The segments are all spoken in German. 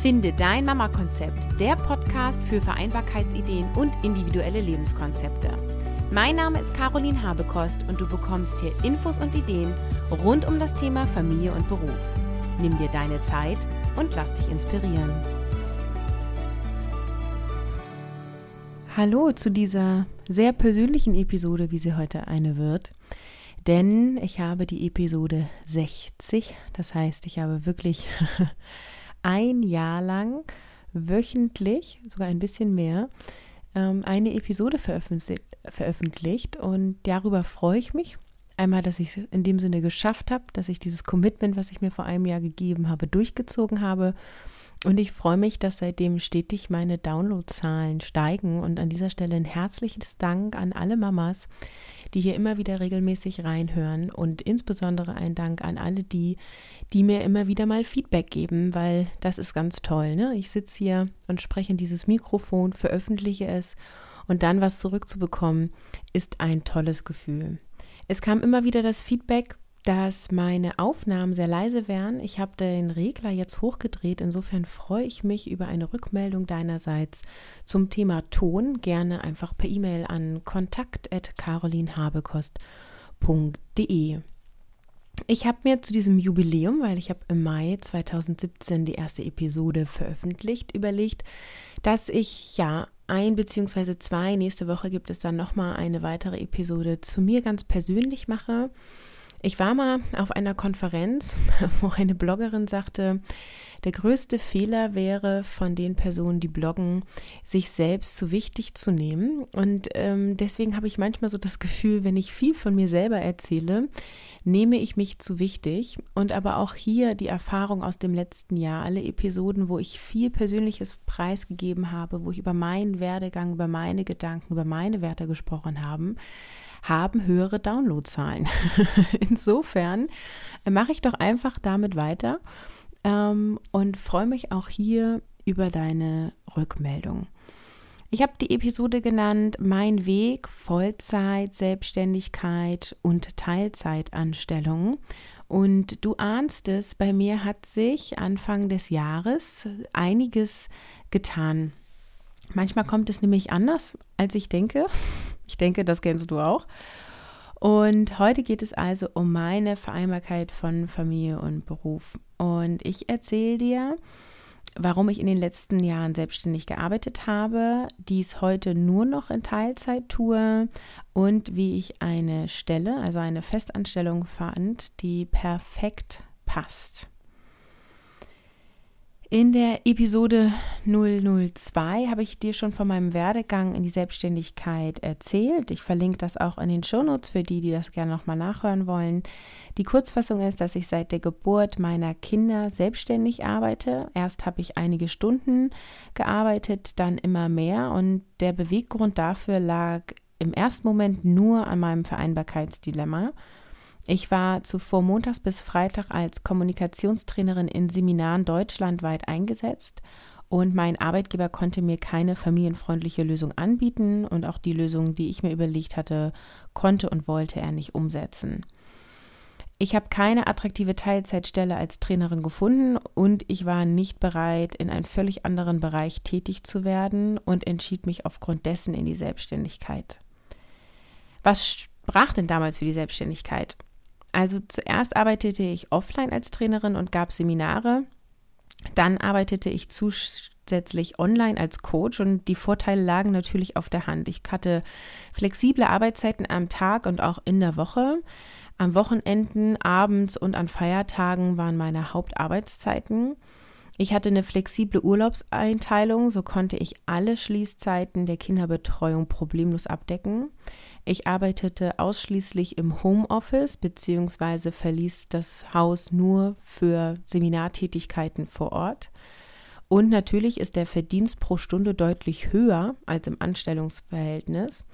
Finde dein Mama-Konzept, der Podcast für Vereinbarkeitsideen und individuelle Lebenskonzepte. Mein Name ist Caroline Habekost und du bekommst hier Infos und Ideen rund um das Thema Familie und Beruf. Nimm dir deine Zeit und lass dich inspirieren. Hallo zu dieser sehr persönlichen Episode, wie sie heute eine wird. Denn ich habe die Episode 60, das heißt, ich habe wirklich ein Jahr lang wöchentlich, sogar ein bisschen mehr, ähm, eine Episode veröffentlicht und darüber freue ich mich. Einmal, dass ich es in dem Sinne geschafft habe, dass ich dieses Commitment, was ich mir vor einem Jahr gegeben habe, durchgezogen habe. Und ich freue mich, dass seitdem stetig meine Downloadzahlen steigen. Und an dieser Stelle ein herzliches Dank an alle Mamas, die hier immer wieder regelmäßig reinhören. Und insbesondere ein Dank an alle die, die mir immer wieder mal Feedback geben, weil das ist ganz toll. Ne? Ich sitze hier und spreche in dieses Mikrofon, veröffentliche es und dann was zurückzubekommen, ist ein tolles Gefühl. Es kam immer wieder das Feedback, dass meine Aufnahmen sehr leise wären. Ich habe den Regler jetzt hochgedreht. Insofern freue ich mich über eine Rückmeldung deinerseits zum Thema Ton. Gerne einfach per E-Mail an kontakt.carolinhabekost.de. Ich habe mir zu diesem Jubiläum, weil ich habe im Mai 2017 die erste Episode veröffentlicht, überlegt, dass ich ja ein beziehungsweise zwei, nächste Woche gibt es dann nochmal eine weitere Episode zu mir ganz persönlich mache. Ich war mal auf einer Konferenz, wo eine Bloggerin sagte, der größte Fehler wäre von den Personen, die bloggen, sich selbst zu wichtig zu nehmen. Und ähm, deswegen habe ich manchmal so das Gefühl, wenn ich viel von mir selber erzähle, nehme ich mich zu wichtig. Und aber auch hier die Erfahrung aus dem letzten Jahr, alle Episoden, wo ich viel Persönliches preisgegeben habe, wo ich über meinen Werdegang, über meine Gedanken, über meine Werte gesprochen habe, haben höhere Downloadzahlen. Insofern äh, mache ich doch einfach damit weiter ähm, und freue mich auch hier über deine Rückmeldung. Ich habe die Episode genannt Mein Weg, Vollzeit, Selbstständigkeit und Teilzeitanstellung. Und du ahnst es, bei mir hat sich Anfang des Jahres einiges getan. Manchmal kommt es nämlich anders, als ich denke. Ich denke, das kennst du auch. Und heute geht es also um meine Vereinbarkeit von Familie und Beruf. Und ich erzähle dir, warum ich in den letzten Jahren selbstständig gearbeitet habe, dies heute nur noch in Teilzeit tue und wie ich eine Stelle, also eine Festanstellung fand, die perfekt passt. In der Episode 002 habe ich dir schon von meinem Werdegang in die Selbstständigkeit erzählt. Ich verlinke das auch in den Shownotes für die, die das gerne nochmal nachhören wollen. Die Kurzfassung ist, dass ich seit der Geburt meiner Kinder selbstständig arbeite. Erst habe ich einige Stunden gearbeitet, dann immer mehr und der Beweggrund dafür lag im ersten Moment nur an meinem Vereinbarkeitsdilemma. Ich war zuvor montags bis Freitag als Kommunikationstrainerin in Seminaren deutschlandweit eingesetzt und mein Arbeitgeber konnte mir keine familienfreundliche Lösung anbieten und auch die Lösung, die ich mir überlegt hatte, konnte und wollte er nicht umsetzen. Ich habe keine attraktive Teilzeitstelle als Trainerin gefunden und ich war nicht bereit, in einen völlig anderen Bereich tätig zu werden und entschied mich aufgrund dessen in die Selbstständigkeit. Was sprach denn damals für die Selbstständigkeit? Also zuerst arbeitete ich offline als Trainerin und gab Seminare. Dann arbeitete ich zusätzlich online als Coach und die Vorteile lagen natürlich auf der Hand. Ich hatte flexible Arbeitszeiten am Tag und auch in der Woche. Am Wochenenden, abends und an Feiertagen waren meine Hauptarbeitszeiten. Ich hatte eine flexible Urlaubseinteilung, so konnte ich alle Schließzeiten der Kinderbetreuung problemlos abdecken. Ich arbeitete ausschließlich im Homeoffice bzw. verließ das Haus nur für Seminartätigkeiten vor Ort. Und natürlich ist der Verdienst pro Stunde deutlich höher als im Anstellungsverhältnis.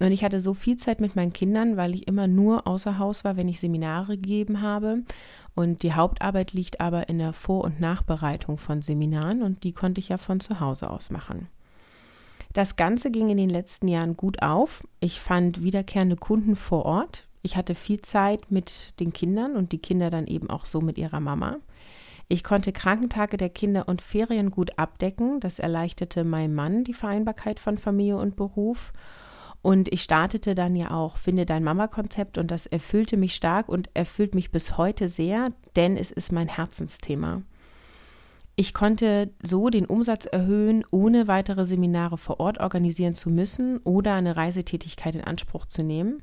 Und ich hatte so viel Zeit mit meinen Kindern, weil ich immer nur außer Haus war, wenn ich Seminare gegeben habe. Und die Hauptarbeit liegt aber in der Vor- und Nachbereitung von Seminaren und die konnte ich ja von zu Hause aus machen. Das Ganze ging in den letzten Jahren gut auf. Ich fand wiederkehrende Kunden vor Ort. Ich hatte viel Zeit mit den Kindern und die Kinder dann eben auch so mit ihrer Mama. Ich konnte Krankentage der Kinder und Ferien gut abdecken. Das erleichterte meinem Mann die Vereinbarkeit von Familie und Beruf. Und ich startete dann ja auch Finde dein Mama-Konzept und das erfüllte mich stark und erfüllt mich bis heute sehr, denn es ist mein Herzensthema. Ich konnte so den Umsatz erhöhen, ohne weitere Seminare vor Ort organisieren zu müssen oder eine Reisetätigkeit in Anspruch zu nehmen.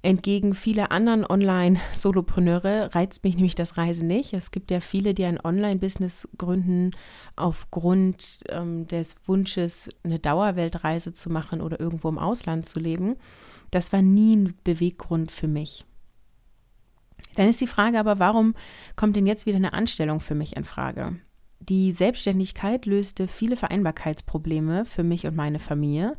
Entgegen vieler anderen Online-Solopreneure reizt mich nämlich das Reisen nicht. Es gibt ja viele, die ein Online-Business gründen aufgrund ähm, des Wunsches, eine Dauerweltreise zu machen oder irgendwo im Ausland zu leben. Das war nie ein Beweggrund für mich. Dann ist die Frage aber, warum kommt denn jetzt wieder eine Anstellung für mich in Frage? Die Selbstständigkeit löste viele Vereinbarkeitsprobleme für mich und meine Familie.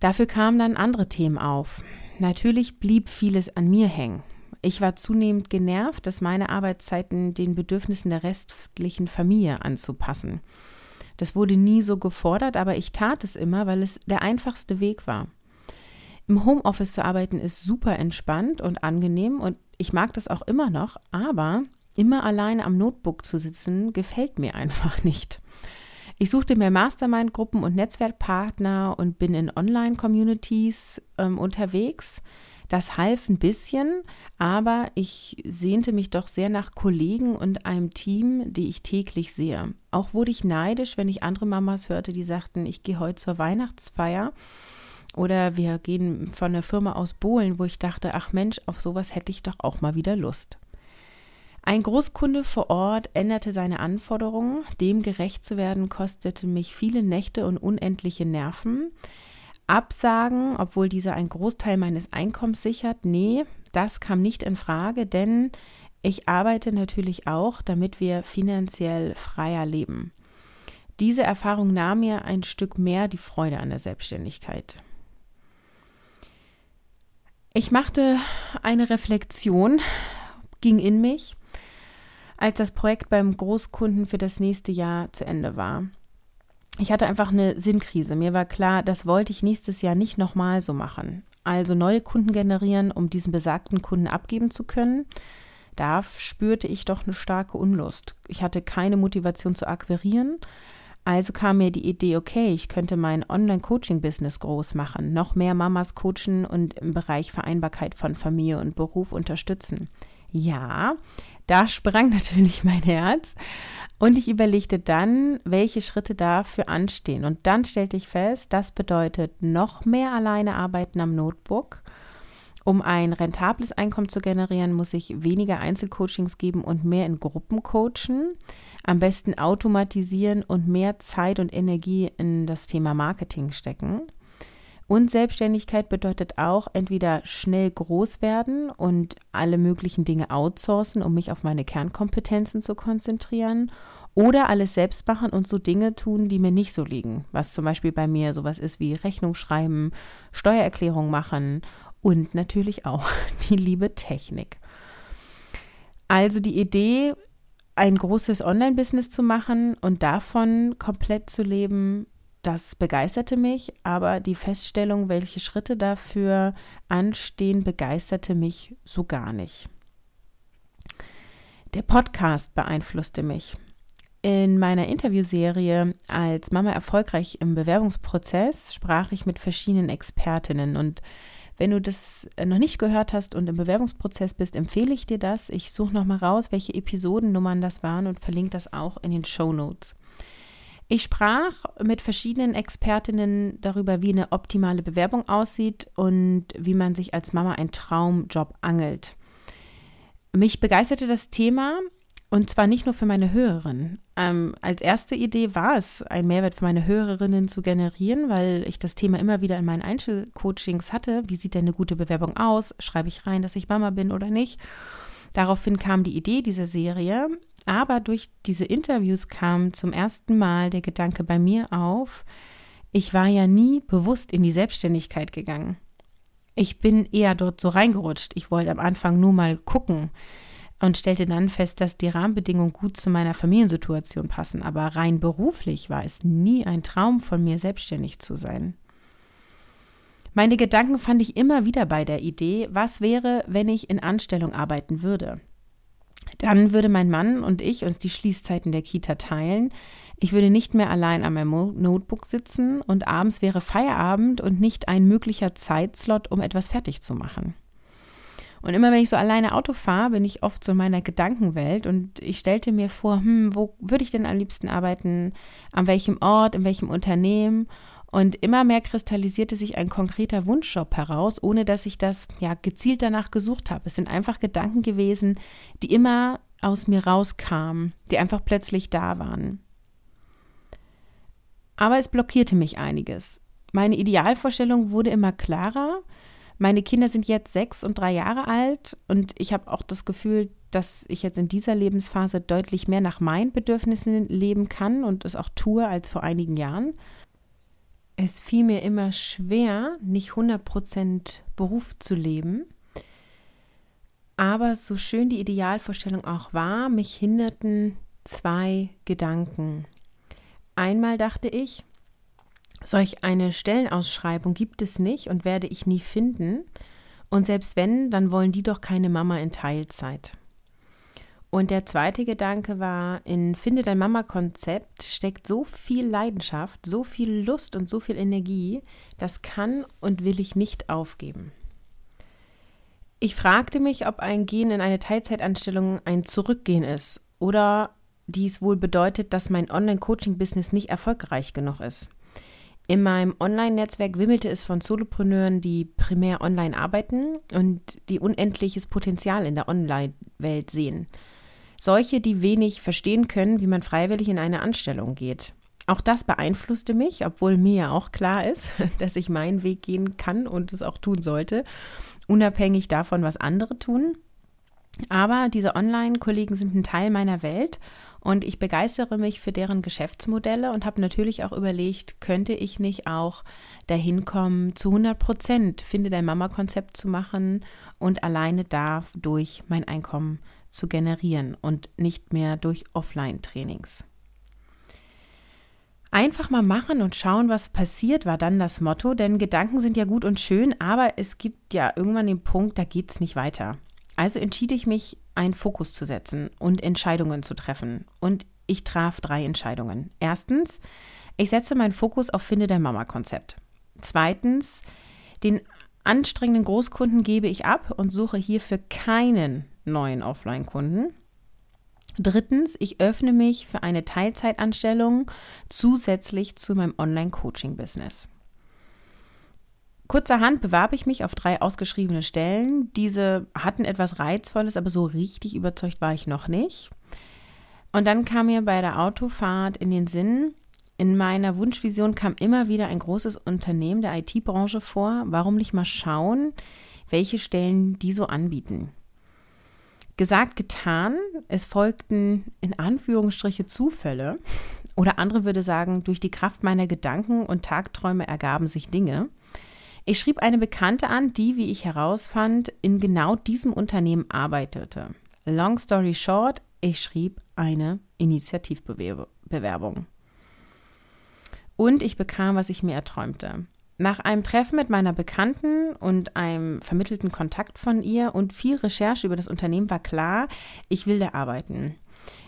Dafür kamen dann andere Themen auf. Natürlich blieb vieles an mir hängen. Ich war zunehmend genervt, dass meine Arbeitszeiten den Bedürfnissen der restlichen Familie anzupassen. Das wurde nie so gefordert, aber ich tat es immer, weil es der einfachste Weg war. Im Homeoffice zu arbeiten ist super entspannt und angenehm und ich mag das auch immer noch, aber immer alleine am Notebook zu sitzen gefällt mir einfach nicht. Ich suchte mir Mastermind-Gruppen und Netzwerkpartner und bin in Online-Communities ähm, unterwegs. Das half ein bisschen, aber ich sehnte mich doch sehr nach Kollegen und einem Team, die ich täglich sehe. Auch wurde ich neidisch, wenn ich andere Mamas hörte, die sagten, ich gehe heute zur Weihnachtsfeier oder wir gehen von der Firma aus Bohlen, wo ich dachte, ach Mensch, auf sowas hätte ich doch auch mal wieder Lust. Ein Großkunde vor Ort änderte seine Anforderungen. Dem gerecht zu werden, kostete mich viele Nächte und unendliche Nerven. Absagen, obwohl dieser einen Großteil meines Einkommens sichert, nee, das kam nicht in Frage, denn ich arbeite natürlich auch, damit wir finanziell freier leben. Diese Erfahrung nahm mir ein Stück mehr die Freude an der Selbstständigkeit. Ich machte eine Reflexion, ging in mich als das Projekt beim Großkunden für das nächste Jahr zu Ende war. Ich hatte einfach eine Sinnkrise. Mir war klar, das wollte ich nächstes Jahr nicht nochmal so machen. Also neue Kunden generieren, um diesen besagten Kunden abgeben zu können. Da spürte ich doch eine starke Unlust. Ich hatte keine Motivation zu akquirieren. Also kam mir die Idee, okay, ich könnte mein Online-Coaching-Business groß machen, noch mehr Mamas coachen und im Bereich Vereinbarkeit von Familie und Beruf unterstützen. Ja, da sprang natürlich mein Herz und ich überlegte dann, welche Schritte dafür anstehen. Und dann stellte ich fest, das bedeutet noch mehr alleine arbeiten am Notebook. Um ein rentables Einkommen zu generieren, muss ich weniger Einzelcoachings geben und mehr in Gruppen coachen. Am besten automatisieren und mehr Zeit und Energie in das Thema Marketing stecken. Und Selbstständigkeit bedeutet auch entweder schnell groß werden und alle möglichen Dinge outsourcen, um mich auf meine Kernkompetenzen zu konzentrieren, oder alles selbst machen und so Dinge tun, die mir nicht so liegen. Was zum Beispiel bei mir sowas ist wie Rechnung schreiben, Steuererklärung machen und natürlich auch die liebe Technik. Also die Idee, ein großes Online-Business zu machen und davon komplett zu leben, das begeisterte mich, aber die Feststellung, welche Schritte dafür anstehen, begeisterte mich so gar nicht. Der Podcast beeinflusste mich. In meiner Interviewserie als Mama erfolgreich im Bewerbungsprozess sprach ich mit verschiedenen Expertinnen und wenn du das noch nicht gehört hast und im Bewerbungsprozess bist, empfehle ich dir das. Ich suche nochmal raus, welche Episodennummern das waren und verlinke das auch in den Show Notes. Ich sprach mit verschiedenen Expertinnen darüber, wie eine optimale Bewerbung aussieht und wie man sich als Mama einen Traumjob angelt. Mich begeisterte das Thema und zwar nicht nur für meine Hörerinnen. Ähm, als erste Idee war es, einen Mehrwert für meine Hörerinnen zu generieren, weil ich das Thema immer wieder in meinen Einzelcoachings hatte. Wie sieht denn eine gute Bewerbung aus? Schreibe ich rein, dass ich Mama bin oder nicht? Daraufhin kam die Idee dieser Serie aber durch diese Interviews kam zum ersten Mal der Gedanke bei mir auf, ich war ja nie bewusst in die Selbstständigkeit gegangen. Ich bin eher dort so reingerutscht. Ich wollte am Anfang nur mal gucken und stellte dann fest, dass die Rahmenbedingungen gut zu meiner Familiensituation passen. Aber rein beruflich war es nie ein Traum von mir, selbstständig zu sein. Meine Gedanken fand ich immer wieder bei der Idee, was wäre, wenn ich in Anstellung arbeiten würde. Dann würde mein Mann und ich uns die Schließzeiten der Kita teilen. Ich würde nicht mehr allein an meinem Notebook sitzen und abends wäre Feierabend und nicht ein möglicher Zeitslot, um etwas fertig zu machen. Und immer wenn ich so alleine Auto fahre, bin ich oft so in meiner Gedankenwelt und ich stellte mir vor, hm, wo würde ich denn am liebsten arbeiten? An welchem Ort, in welchem Unternehmen? Und immer mehr kristallisierte sich ein konkreter Wunschjob heraus, ohne dass ich das ja gezielt danach gesucht habe. Es sind einfach Gedanken gewesen, die immer aus mir rauskamen, die einfach plötzlich da waren. Aber es blockierte mich einiges. Meine Idealvorstellung wurde immer klarer. Meine Kinder sind jetzt sechs und drei Jahre alt und ich habe auch das Gefühl, dass ich jetzt in dieser Lebensphase deutlich mehr nach meinen Bedürfnissen leben kann und es auch tue als vor einigen Jahren es fiel mir immer schwer, nicht 100% Beruf zu leben. Aber so schön die Idealvorstellung auch war, mich hinderten zwei Gedanken. Einmal dachte ich, solch eine Stellenausschreibung gibt es nicht und werde ich nie finden. Und selbst wenn, dann wollen die doch keine Mama in Teilzeit. Und der zweite Gedanke war, in Finde dein Mama-Konzept steckt so viel Leidenschaft, so viel Lust und so viel Energie, das kann und will ich nicht aufgeben. Ich fragte mich, ob ein Gehen in eine Teilzeitanstellung ein Zurückgehen ist oder dies wohl bedeutet, dass mein Online-Coaching-Business nicht erfolgreich genug ist. In meinem Online-Netzwerk wimmelte es von Solopreneuren, die primär online arbeiten und die unendliches Potenzial in der Online-Welt sehen. Solche, die wenig verstehen können, wie man freiwillig in eine Anstellung geht. Auch das beeinflusste mich, obwohl mir ja auch klar ist, dass ich meinen Weg gehen kann und es auch tun sollte, unabhängig davon, was andere tun. Aber diese Online-Kollegen sind ein Teil meiner Welt und ich begeistere mich für deren Geschäftsmodelle und habe natürlich auch überlegt, könnte ich nicht auch dahin kommen, zu 100 Prozent Finde dein Mama-Konzept zu machen und alleine dadurch mein Einkommen zu generieren und nicht mehr durch Offline-Trainings. Einfach mal machen und schauen, was passiert, war dann das Motto, denn Gedanken sind ja gut und schön, aber es gibt ja irgendwann den Punkt, da geht es nicht weiter. Also entschied ich mich, einen Fokus zu setzen und Entscheidungen zu treffen. Und ich traf drei Entscheidungen. Erstens, ich setze meinen Fokus auf Finde der Mama-Konzept. Zweitens, den anstrengenden Großkunden gebe ich ab und suche hierfür keinen neuen Offline-Kunden. Drittens, ich öffne mich für eine Teilzeitanstellung zusätzlich zu meinem Online-Coaching-Business. Kurzerhand bewarb ich mich auf drei ausgeschriebene Stellen. Diese hatten etwas Reizvolles, aber so richtig überzeugt war ich noch nicht. Und dann kam mir bei der Autofahrt in den Sinn, in meiner Wunschvision kam immer wieder ein großes Unternehmen der IT-Branche vor. Warum nicht mal schauen, welche Stellen die so anbieten? Gesagt, getan. Es folgten in Anführungsstriche Zufälle. Oder andere würde sagen, durch die Kraft meiner Gedanken und Tagträume ergaben sich Dinge. Ich schrieb eine Bekannte an, die, wie ich herausfand, in genau diesem Unternehmen arbeitete. Long story short, ich schrieb eine Initiativbewerbung. Und ich bekam, was ich mir erträumte. Nach einem Treffen mit meiner Bekannten und einem vermittelten Kontakt von ihr und viel Recherche über das Unternehmen war klar, ich will da arbeiten.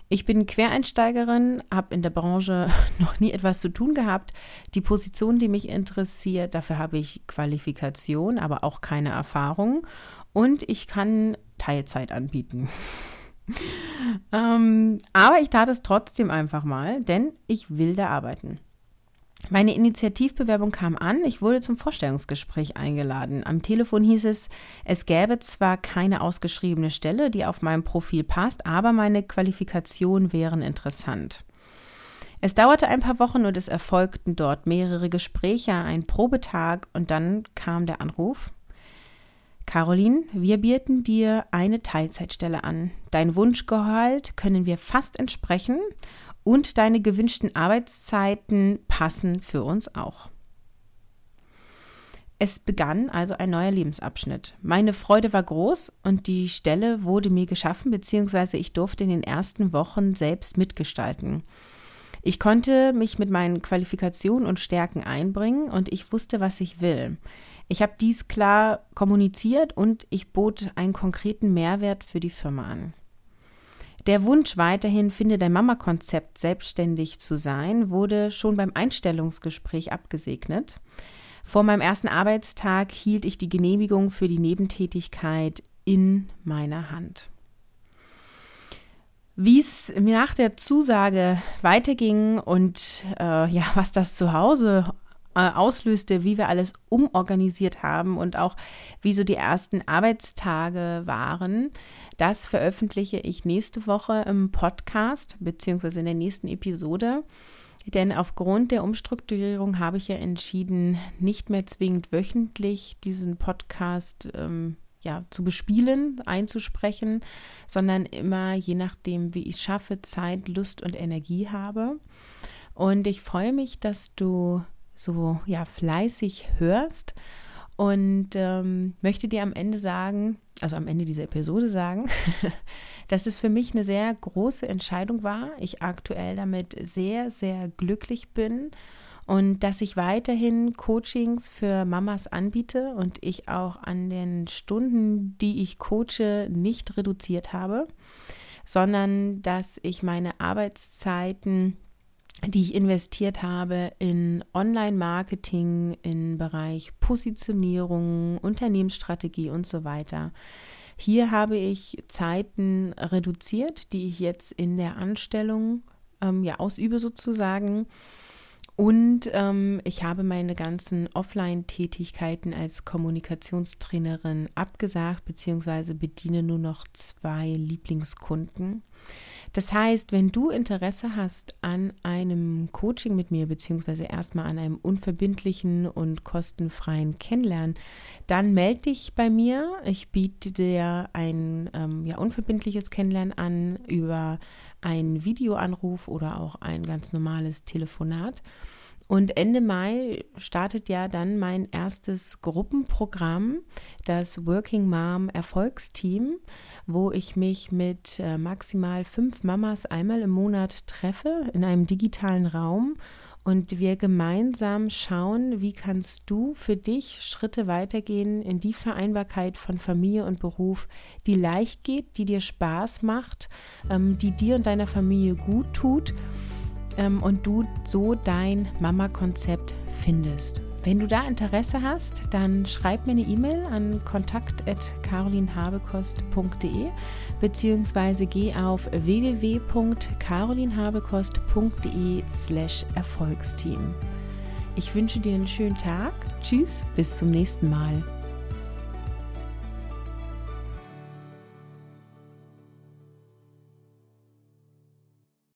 Ich bin Quereinsteigerin, habe in der Branche noch nie etwas zu tun gehabt. Die Position, die mich interessiert, dafür habe ich Qualifikation, aber auch keine Erfahrung. Und ich kann Teilzeit anbieten. ähm, aber ich tat es trotzdem einfach mal, denn ich will da arbeiten. Meine Initiativbewerbung kam an, ich wurde zum Vorstellungsgespräch eingeladen. Am Telefon hieß es, es gäbe zwar keine ausgeschriebene Stelle, die auf meinem Profil passt, aber meine Qualifikationen wären interessant. Es dauerte ein paar Wochen und es erfolgten dort mehrere Gespräche, ein Probetag und dann kam der Anruf. Caroline, wir bieten dir eine Teilzeitstelle an. Dein Wunschgehalt können wir fast entsprechen und deine gewünschten Arbeitszeiten passen für uns auch. Es begann also ein neuer Lebensabschnitt. Meine Freude war groß und die Stelle wurde mir geschaffen, beziehungsweise ich durfte in den ersten Wochen selbst mitgestalten. Ich konnte mich mit meinen Qualifikationen und Stärken einbringen und ich wusste, was ich will. Ich habe dies klar kommuniziert und ich bot einen konkreten Mehrwert für die Firma an. Der Wunsch weiterhin, finde dein Mama-Konzept selbstständig zu sein, wurde schon beim Einstellungsgespräch abgesegnet. Vor meinem ersten Arbeitstag hielt ich die Genehmigung für die Nebentätigkeit in meiner Hand. Wie es mir nach der Zusage weiterging und äh, ja, was das zu Hause äh, auslöste, wie wir alles umorganisiert haben und auch wie so die ersten Arbeitstage waren, das veröffentliche ich nächste Woche im Podcast beziehungsweise in der nächsten Episode. Denn aufgrund der Umstrukturierung habe ich ja entschieden, nicht mehr zwingend wöchentlich diesen Podcast ähm, ja, zu bespielen, einzusprechen, sondern immer je nachdem, wie ich schaffe, Zeit, Lust und Energie habe. Und ich freue mich, dass du so ja fleißig hörst und ähm, möchte dir am Ende sagen, also am Ende dieser Episode sagen, dass es für mich eine sehr große Entscheidung war. Ich aktuell damit sehr, sehr glücklich bin und dass ich weiterhin Coachings für Mamas anbiete und ich auch an den Stunden, die ich coache, nicht reduziert habe, sondern dass ich meine Arbeitszeiten die ich investiert habe in Online-Marketing, in Bereich Positionierung, Unternehmensstrategie und so weiter. Hier habe ich Zeiten reduziert, die ich jetzt in der Anstellung ähm, ja ausübe sozusagen. Und ähm, ich habe meine ganzen Offline-Tätigkeiten als Kommunikationstrainerin abgesagt, beziehungsweise bediene nur noch zwei Lieblingskunden. Das heißt, wenn du Interesse hast an einem Coaching mit mir, beziehungsweise erstmal an einem unverbindlichen und kostenfreien Kennenlernen, dann melde dich bei mir. Ich biete dir ein ähm, ja, unverbindliches Kennenlernen an über einen Videoanruf oder auch ein ganz normales Telefonat. Und Ende Mai startet ja dann mein erstes Gruppenprogramm, das Working Mom Erfolgsteam, wo ich mich mit äh, maximal fünf Mamas einmal im Monat treffe in einem digitalen Raum. Und wir gemeinsam schauen, wie kannst du für dich Schritte weitergehen in die Vereinbarkeit von Familie und Beruf, die leicht geht, die dir Spaß macht, ähm, die dir und deiner Familie gut tut ähm, und du so dein Mama-Konzept findest. Wenn du da Interesse hast, dann schreib mir eine E-Mail an kontakt.carolinhabekost.de beziehungsweise geh auf www.carolinhabekost.de slash Erfolgsteam. Ich wünsche dir einen schönen Tag. Tschüss, bis zum nächsten Mal.